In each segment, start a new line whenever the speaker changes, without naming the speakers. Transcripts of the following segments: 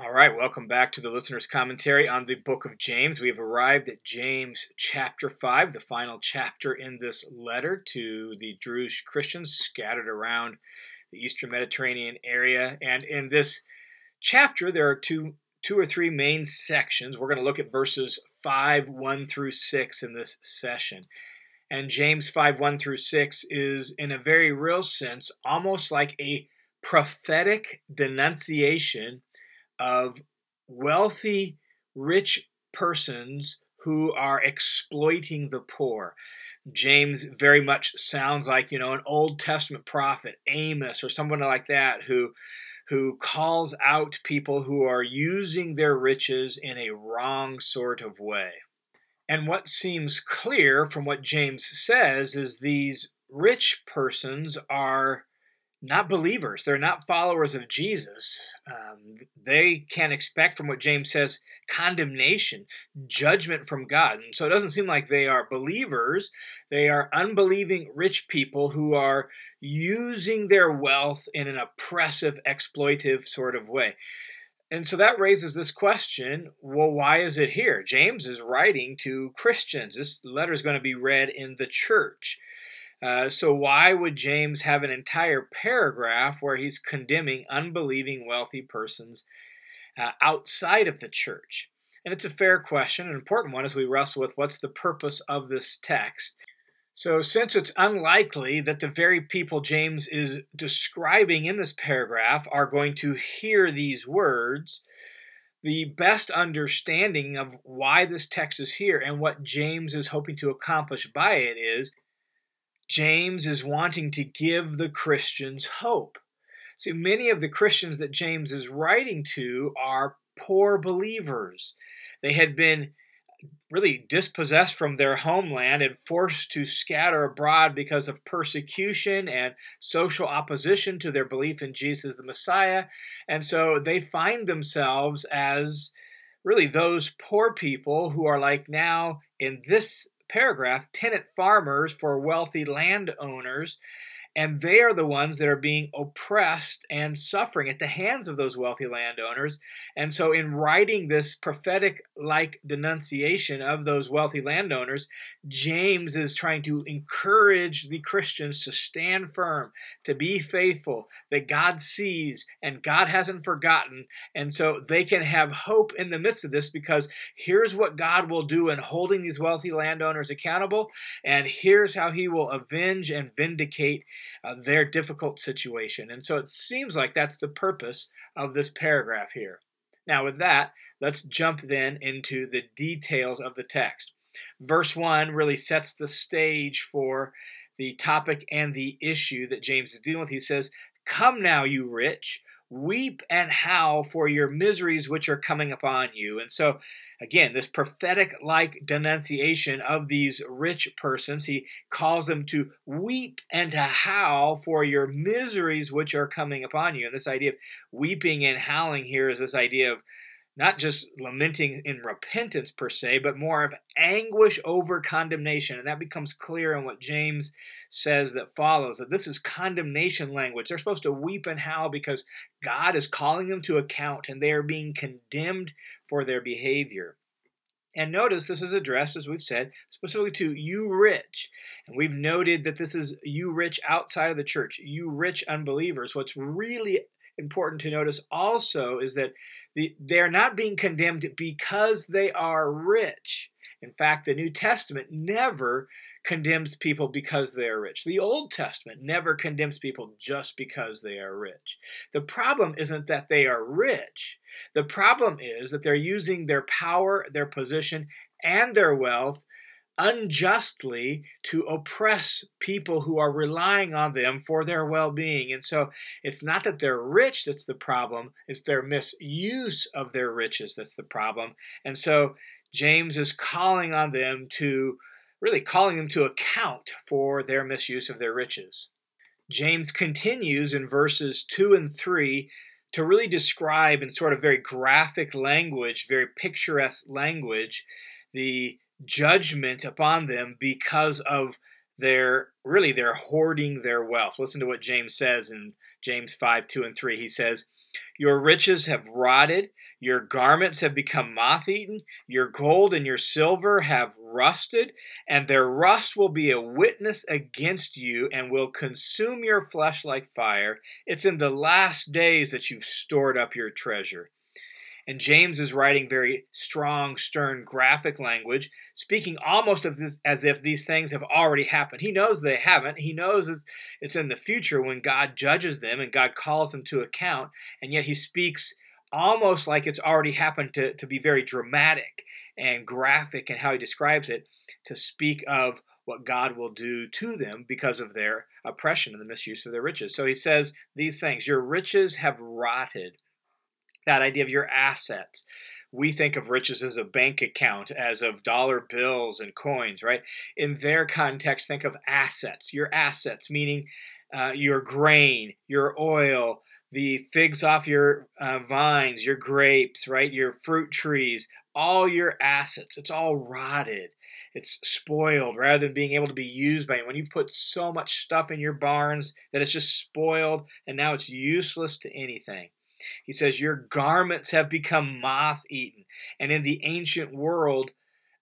All right, welcome back to the listener's commentary on the book of James. We have arrived at James chapter 5, the final chapter in this letter to the Jewish Christians scattered around the eastern Mediterranean area. And in this chapter, there are two, two or three main sections. We're going to look at verses 5, 1 through 6 in this session. And James 5, 1 through 6 is, in a very real sense, almost like a prophetic denunciation of wealthy, rich persons who are exploiting the poor. James very much sounds like, you know, an Old Testament prophet, Amos or someone like that who who calls out people who are using their riches in a wrong sort of way. And what seems clear from what James says is these rich persons are not believers. They're not followers of Jesus. Um, they can expect, from what James says, condemnation, judgment from God. And so it doesn't seem like they are believers. They are unbelieving rich people who are using their wealth in an oppressive, exploitive sort of way. And so that raises this question well, why is it here? James is writing to Christians. This letter is going to be read in the church. Uh, so, why would James have an entire paragraph where he's condemning unbelieving wealthy persons uh, outside of the church? And it's a fair question, an important one as we wrestle with what's the purpose of this text. So, since it's unlikely that the very people James is describing in this paragraph are going to hear these words, the best understanding of why this text is here and what James is hoping to accomplish by it is James is wanting to give the Christians hope. See, many of the Christians that James is writing to are poor believers. They had been really dispossessed from their homeland and forced to scatter abroad because of persecution and social opposition to their belief in Jesus the Messiah. And so they find themselves as really those poor people who are like now in this paragraph tenant farmers for wealthy landowners and they are the ones that are being oppressed and suffering at the hands of those wealthy landowners. And so, in writing this prophetic like denunciation of those wealthy landowners, James is trying to encourage the Christians to stand firm, to be faithful, that God sees and God hasn't forgotten. And so, they can have hope in the midst of this because here's what God will do in holding these wealthy landowners accountable, and here's how he will avenge and vindicate uh, their difficult situation. And so it seems like that's the purpose of this paragraph here. Now, with that, let's jump then into the details of the text. Verse 1 really sets the stage for the topic and the issue that James is dealing with. He says, Come now, you rich, weep and howl for your miseries which are coming upon you. And so, again, this prophetic like denunciation of these rich persons, he calls them to weep and to howl for your miseries which are coming upon you. And this idea of weeping and howling here is this idea of not just lamenting in repentance per se, but more of anguish over condemnation. And that becomes clear in what James says that follows that this is condemnation language. They're supposed to weep and howl because God is calling them to account and they are being condemned for their behavior. And notice this is addressed, as we've said, specifically to you rich. And we've noted that this is you rich outside of the church, you rich unbelievers. What's really important to notice also is that the, they're not being condemned because they are rich. In fact, the New Testament never condemns people because they are rich. The Old Testament never condemns people just because they are rich. The problem isn't that they are rich. The problem is that they're using their power, their position, and their wealth unjustly to oppress people who are relying on them for their well being. And so it's not that they're rich that's the problem, it's their misuse of their riches that's the problem. And so James is calling on them to really calling them to account for their misuse of their riches. James continues in verses 2 and 3 to really describe in sort of very graphic language, very picturesque language, the judgment upon them because of their really they're hoarding their wealth. Listen to what James says in James 5 2 and 3. He says, Your riches have rotted, your garments have become moth eaten, your gold and your silver have rusted, and their rust will be a witness against you and will consume your flesh like fire. It's in the last days that you've stored up your treasure. And James is writing very strong, stern, graphic language, speaking almost as if these things have already happened. He knows they haven't. He knows it's, it's in the future when God judges them and God calls them to account. And yet he speaks almost like it's already happened to, to be very dramatic and graphic in how he describes it, to speak of what God will do to them because of their oppression and the misuse of their riches. So he says these things Your riches have rotted that idea of your assets. We think of riches as a bank account, as of dollar bills and coins, right? In their context, think of assets. Your assets, meaning uh, your grain, your oil, the figs off your uh, vines, your grapes, right? Your fruit trees, all your assets. It's all rotted. It's spoiled rather than being able to be used by it. When you've put so much stuff in your barns that it's just spoiled and now it's useless to anything. He says, Your garments have become moth eaten. And in the ancient world,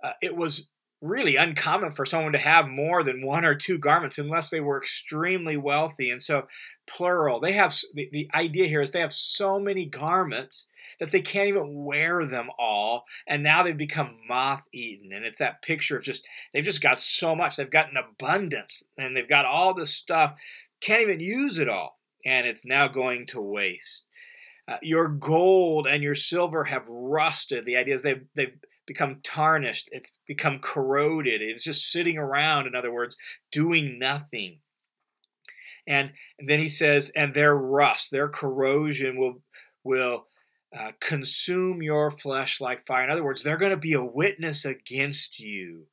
uh, it was really uncommon for someone to have more than one or two garments unless they were extremely wealthy. And so, plural, they have the, the idea here is they have so many garments that they can't even wear them all. And now they've become moth eaten. And it's that picture of just, they've just got so much. They've got an abundance and they've got all this stuff, can't even use it all. And it's now going to waste. Uh, your gold and your silver have rusted. The idea is they've, they've become tarnished, it's become corroded, it's just sitting around, in other words, doing nothing. And, then he says, and their rust, their corrosion will, will uh, consume your flesh like fire. In other words, they're going to be a witness against you.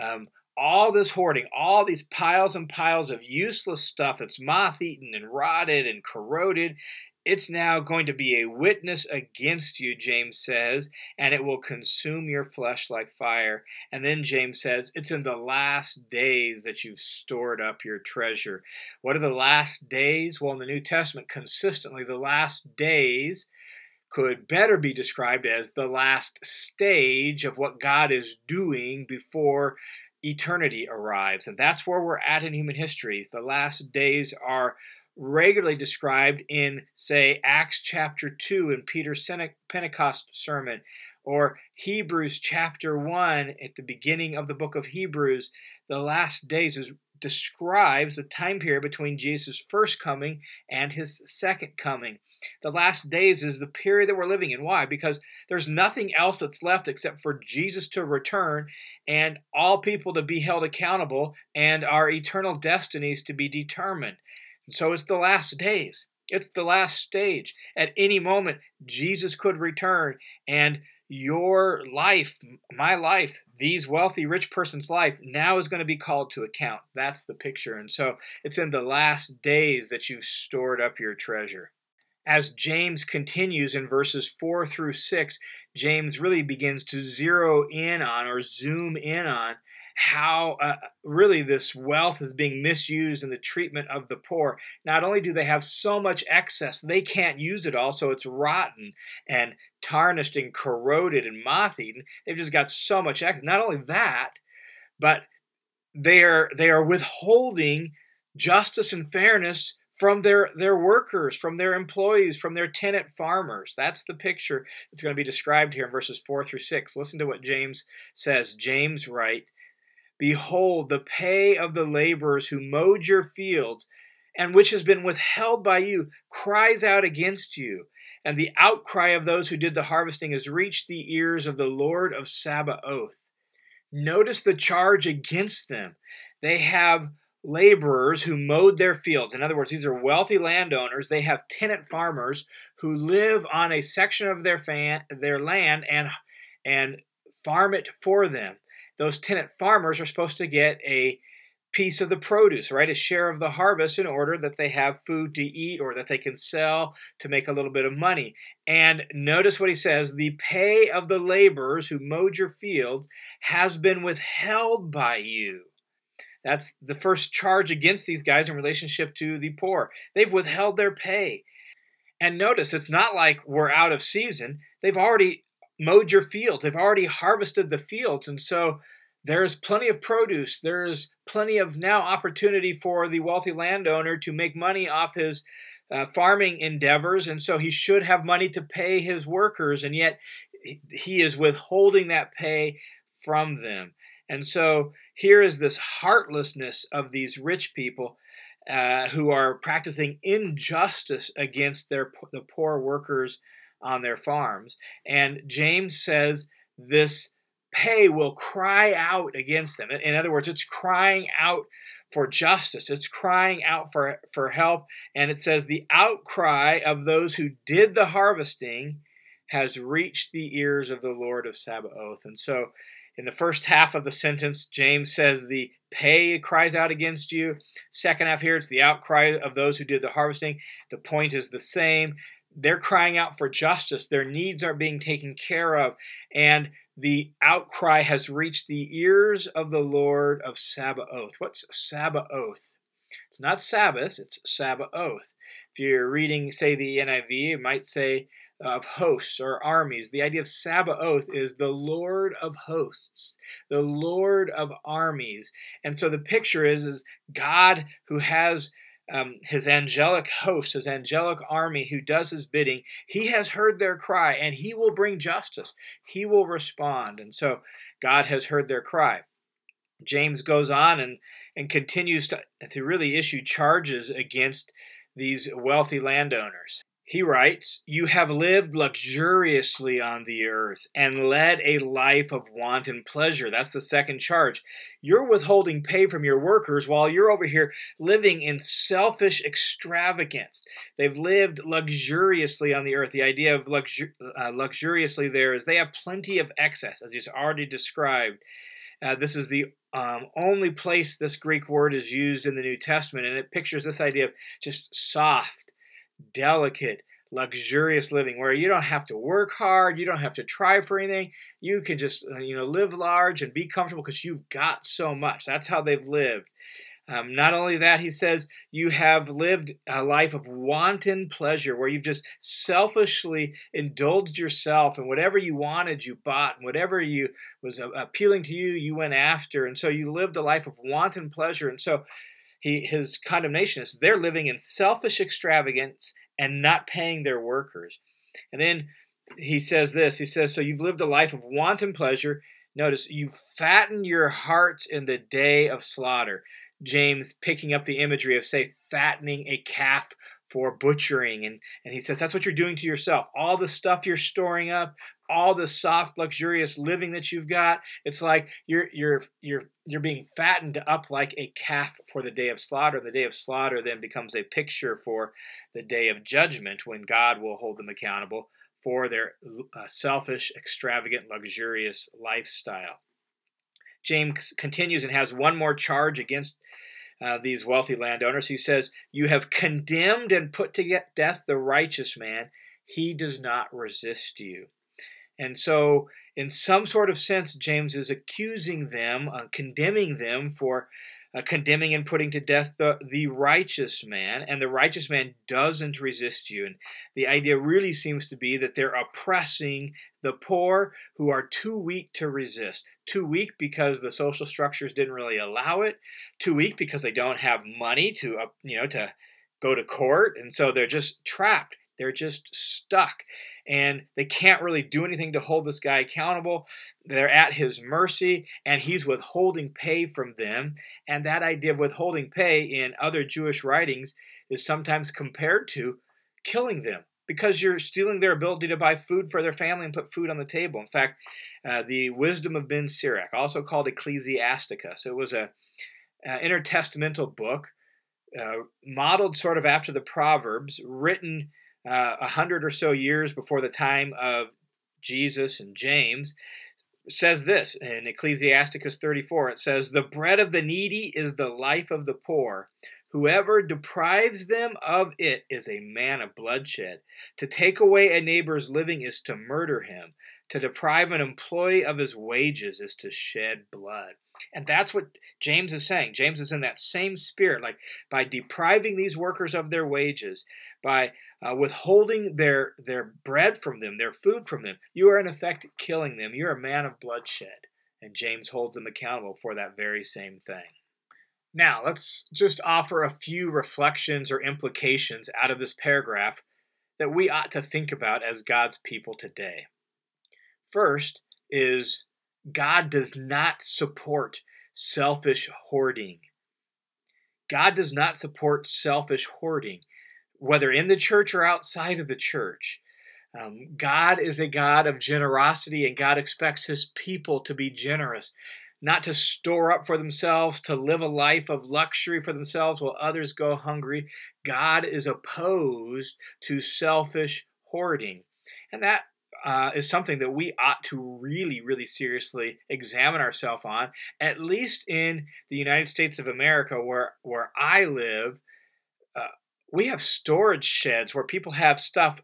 Um, all this hoarding, all these piles and piles of useless stuff that's moth eaten and rotted and corroded, it's now going to be a witness against you, James says, and it will consume your flesh like fire. And then James says, it's in the last days that you've stored up your treasure. What are the last days? Well, in the New Testament, consistently, the last days could better be described as the last stage of what God is doing before eternity arrives. And that's where we're at in human history. The last days are regularly described in, say, Acts chapter 2 in Peter's Pentecost sermon, or Hebrews chapter 1 at the beginning of the book of Hebrews. The last days is, describes the time period between Jesus' first coming and his second coming. The last days is the period that we're living in. Why? Because there's nothing else that's left except for Jesus to return and all people to be held accountable and our eternal destinies to be determined. So it's the last days. It's the last stage. At any moment, Jesus could return, and your life, my life, these wealthy rich person's life now is going to be called to account. That's the picture. And so it's in the last days that you've stored up your treasure. As James continues in verses 4 through 6, James really begins to zero in on or zoom in on how uh, really this wealth is being misused in the treatment of the poor. Not only do they have so much excess, they can't use it all, so it's rotten and tarnished and corroded and moth eaten. They've just got so much excess. Not only that, but they are they are withholding justice and fairness from their their workers, from their employees, from their tenant farmers. That's the picture that's going to be described here in verses 4 through 6. Listen to what James says. James writes, Behold, the pay of the laborers who mowed your fields, and which has been withheld by you, cries out against you. And the outcry of those who did the harvesting has reached the ears of the Lord of Sabaoth. Notice the charge against them. They have laborers who mowed their fields. In other words, these are wealthy landowners. They have tenant farmers who live on a section of their fan, their land and and farm it for them those tenant farmers are supposed to get a piece of the produce, right? A share of the harvest in order that they have food to eat or that they can sell to make a little bit of money. And notice what he says the pay of the laborers who mowed your fields has been withheld by you. That's the first charge against these guys in relationship to the poor. They've withheld their pay. And notice, it's not like we're out of season. They've already mowed your fields, they've already harvested the fields. And so there's plenty of produce. There's plenty of now opportunity for the wealthy landowner to make money off his uh, farming endeavors. And so he should have money to pay his workers. And yet he is withholding that pay from them. And so here is this heartlessness of these rich people uh, who are practicing injustice against their the poor workers on their farms. And James says this pay will cry out against them. In other words, it's crying out for justice. It's crying out for, for help. And it says, the outcry of those who did the harvesting has reached the ears of the Lord of Sabaoth. And so in the first half of the sentence, James says the pay cries out against you. Second half here, it's the outcry of those who did the harvesting. The point is the same. They're crying out for justice. Their needs are being taken care of. And the outcry has reached the ears of the Lord of Sabaoth. What's Sabaoth? It's not Sabbath, it's Sabaoth. If you're reading, say, the NIV, it might say of hosts or armies. The idea of Sabaoth is the Lord of hosts, the Lord of armies. And so the picture is, is God who has um, his angelic host, his angelic army who does his bidding, he has heard their cry and he will bring justice. He will respond. And so God has heard their cry. James goes on and, and continues to, to really issue charges against these wealthy landowners. He writes, You have lived luxuriously on the earth and led a life of wanton pleasure. That's the second charge. You're withholding pay from your workers while you're over here living in selfish extravagance. They've lived luxuriously on the earth. The idea of luxur- uh, luxuriously there is they have plenty of excess, as he's already described. Uh, this is the um, only place this Greek word is used in the New Testament, and it pictures this idea of just soft delicate, luxurious living where you don't have to work hard, you don't have to try for anything. You can just, uh, you know, live large and be comfortable because you've got so much. That's how they've lived. Um, not only that, he says, you have lived a life of wanton pleasure where you've just selfishly indulged yourself and whatever you wanted, you bought, and whatever you was appealing to you, you went after. And so you lived a life of wanton pleasure. And so he his condemnation is they're living in selfish extravagance and not paying their workers. And then he says this he says, So you've lived a life of wanton pleasure. Notice, you fatten your hearts in the day of slaughter. James picking up the imagery of, say, fattening a calf for butchering. And, and he says, That's what you're doing to yourself. All the stuff you're storing up, all the soft, luxurious living that you've got. It's like you're you're you're you're being fattened up like a calf for the day of slaughter. The day of slaughter then becomes a picture for the day of judgment when God will hold them accountable for their uh, selfish, extravagant, luxurious lifestyle. James continues and has one more charge against uh, these wealthy landowners. He says, You have condemned and put to death the righteous man. He does not resist you. And so, in some sort of sense, James is accusing them, uh, condemning them for uh, condemning and putting to death the, the righteous man, and the righteous man doesn't resist you. And the idea really seems to be that they're oppressing the poor who are too weak to resist. Too weak because the social structures didn't really allow it. Too weak because they don't have money to, uh, you know, to go to court, and so they're just trapped. They're just stuck and they can't really do anything to hold this guy accountable. They're at his mercy, and he's withholding pay from them. And that idea of withholding pay in other Jewish writings is sometimes compared to killing them because you're stealing their ability to buy food for their family and put food on the table. In fact, uh, the Wisdom of Ben Sirach, also called Ecclesiasticus, it was a uh, intertestamental book uh, modeled sort of after the Proverbs, written uh, a hundred or so years before the time of Jesus and James, says this in Ecclesiasticus 34. It says, The bread of the needy is the life of the poor, Whoever deprives them of it is a man of bloodshed. To take away a neighbor's living is to murder him. To deprive an employee of his wages is to shed blood. And that's what James is saying. James is in that same spirit. Like by depriving these workers of their wages, by uh, withholding their, their bread from them, their food from them, you are in effect killing them. You're a man of bloodshed. And James holds them accountable for that very same thing. Now, let's just offer a few reflections or implications out of this paragraph that we ought to think about as God's people today. First is God does not support selfish hoarding. God does not support selfish hoarding, whether in the church or outside of the church. Um, God is a God of generosity, and God expects his people to be generous not to store up for themselves, to live a life of luxury for themselves while others go hungry. God is opposed to selfish hoarding. And that uh, is something that we ought to really, really seriously examine ourselves on, at least in the United States of America, where, where I live. We have storage sheds where people have stuff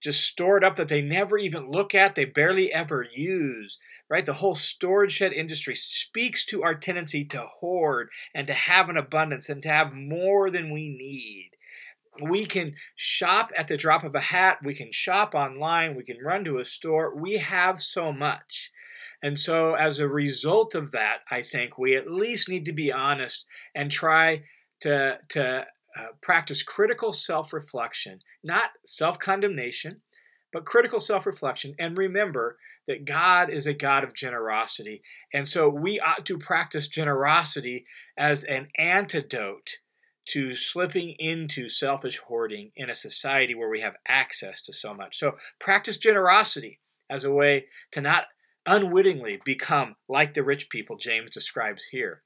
just stored up that they never even look at, they barely ever use, right? The whole storage shed industry speaks to our tendency to hoard and to have an abundance and to have more than we need. We can shop at the drop of a hat, we can shop online, we can run to a store. We have so much. And so, as a result of that, I think we at least need to be honest and try to, to uh, practice critical self reflection, not self condemnation, but critical self reflection. And remember that God is a God of generosity. And so we ought to practice generosity as an antidote to slipping into selfish hoarding in a society where we have access to so much. So practice generosity as a way to not unwittingly become like the rich people James describes here.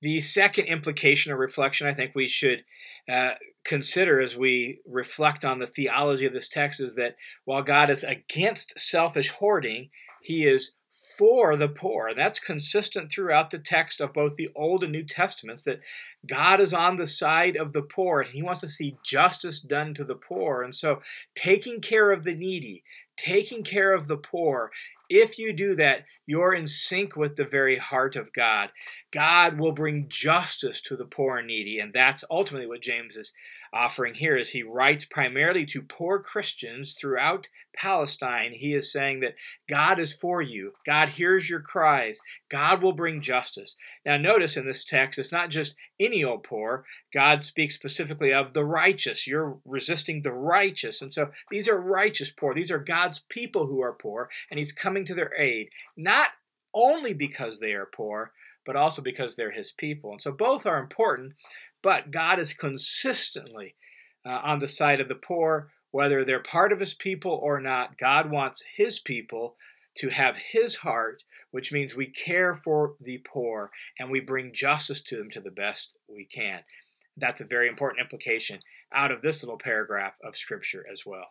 The second implication or reflection I think we should uh, consider as we reflect on the theology of this text is that while God is against selfish hoarding, he is for the poor. And that's consistent throughout the text of both the Old and New Testaments that God is on the side of the poor and he wants to see justice done to the poor. And so taking care of the needy, taking care of the poor if you do that, you're in sync with the very heart of God. God will bring justice to the poor and needy, and that's ultimately what James is offering here is he writes primarily to poor Christians throughout Palestine. He is saying that God is for you. God hears your cries. God will bring justice. Now notice in this text it's not just any old poor. God speaks specifically of the righteous. You're resisting the righteous. And so these are righteous poor. These are God's people who are poor and he's coming to their aid not only because they are poor, but also because they're his people. And so both are important, but God is consistently uh, on the side of the poor, whether they're part of his people or not. God wants his people to have his heart, which means we care for the poor and we bring justice to them to the best we can. That's a very important implication out of this little paragraph of Scripture as well.